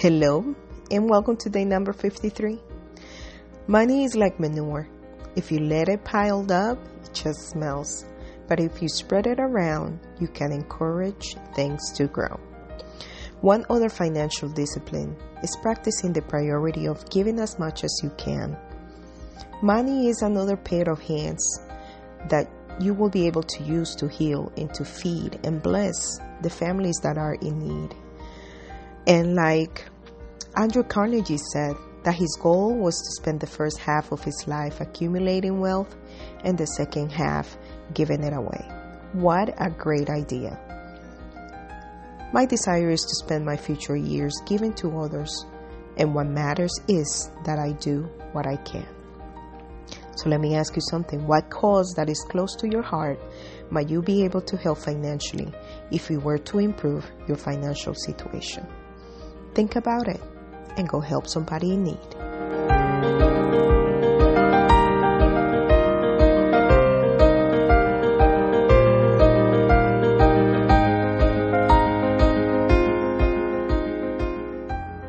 Hello, and welcome to day number 53. Money is like manure. If you let it piled up, it just smells. But if you spread it around, you can encourage things to grow. One other financial discipline is practicing the priority of giving as much as you can. Money is another pair of hands that you will be able to use to heal and to feed and bless the families that are in need. And like Andrew Carnegie said, that his goal was to spend the first half of his life accumulating wealth and the second half giving it away. What a great idea! My desire is to spend my future years giving to others, and what matters is that I do what I can. So let me ask you something. What cause that is close to your heart might you be able to help financially if you were to improve your financial situation? Think about it and go help somebody in need.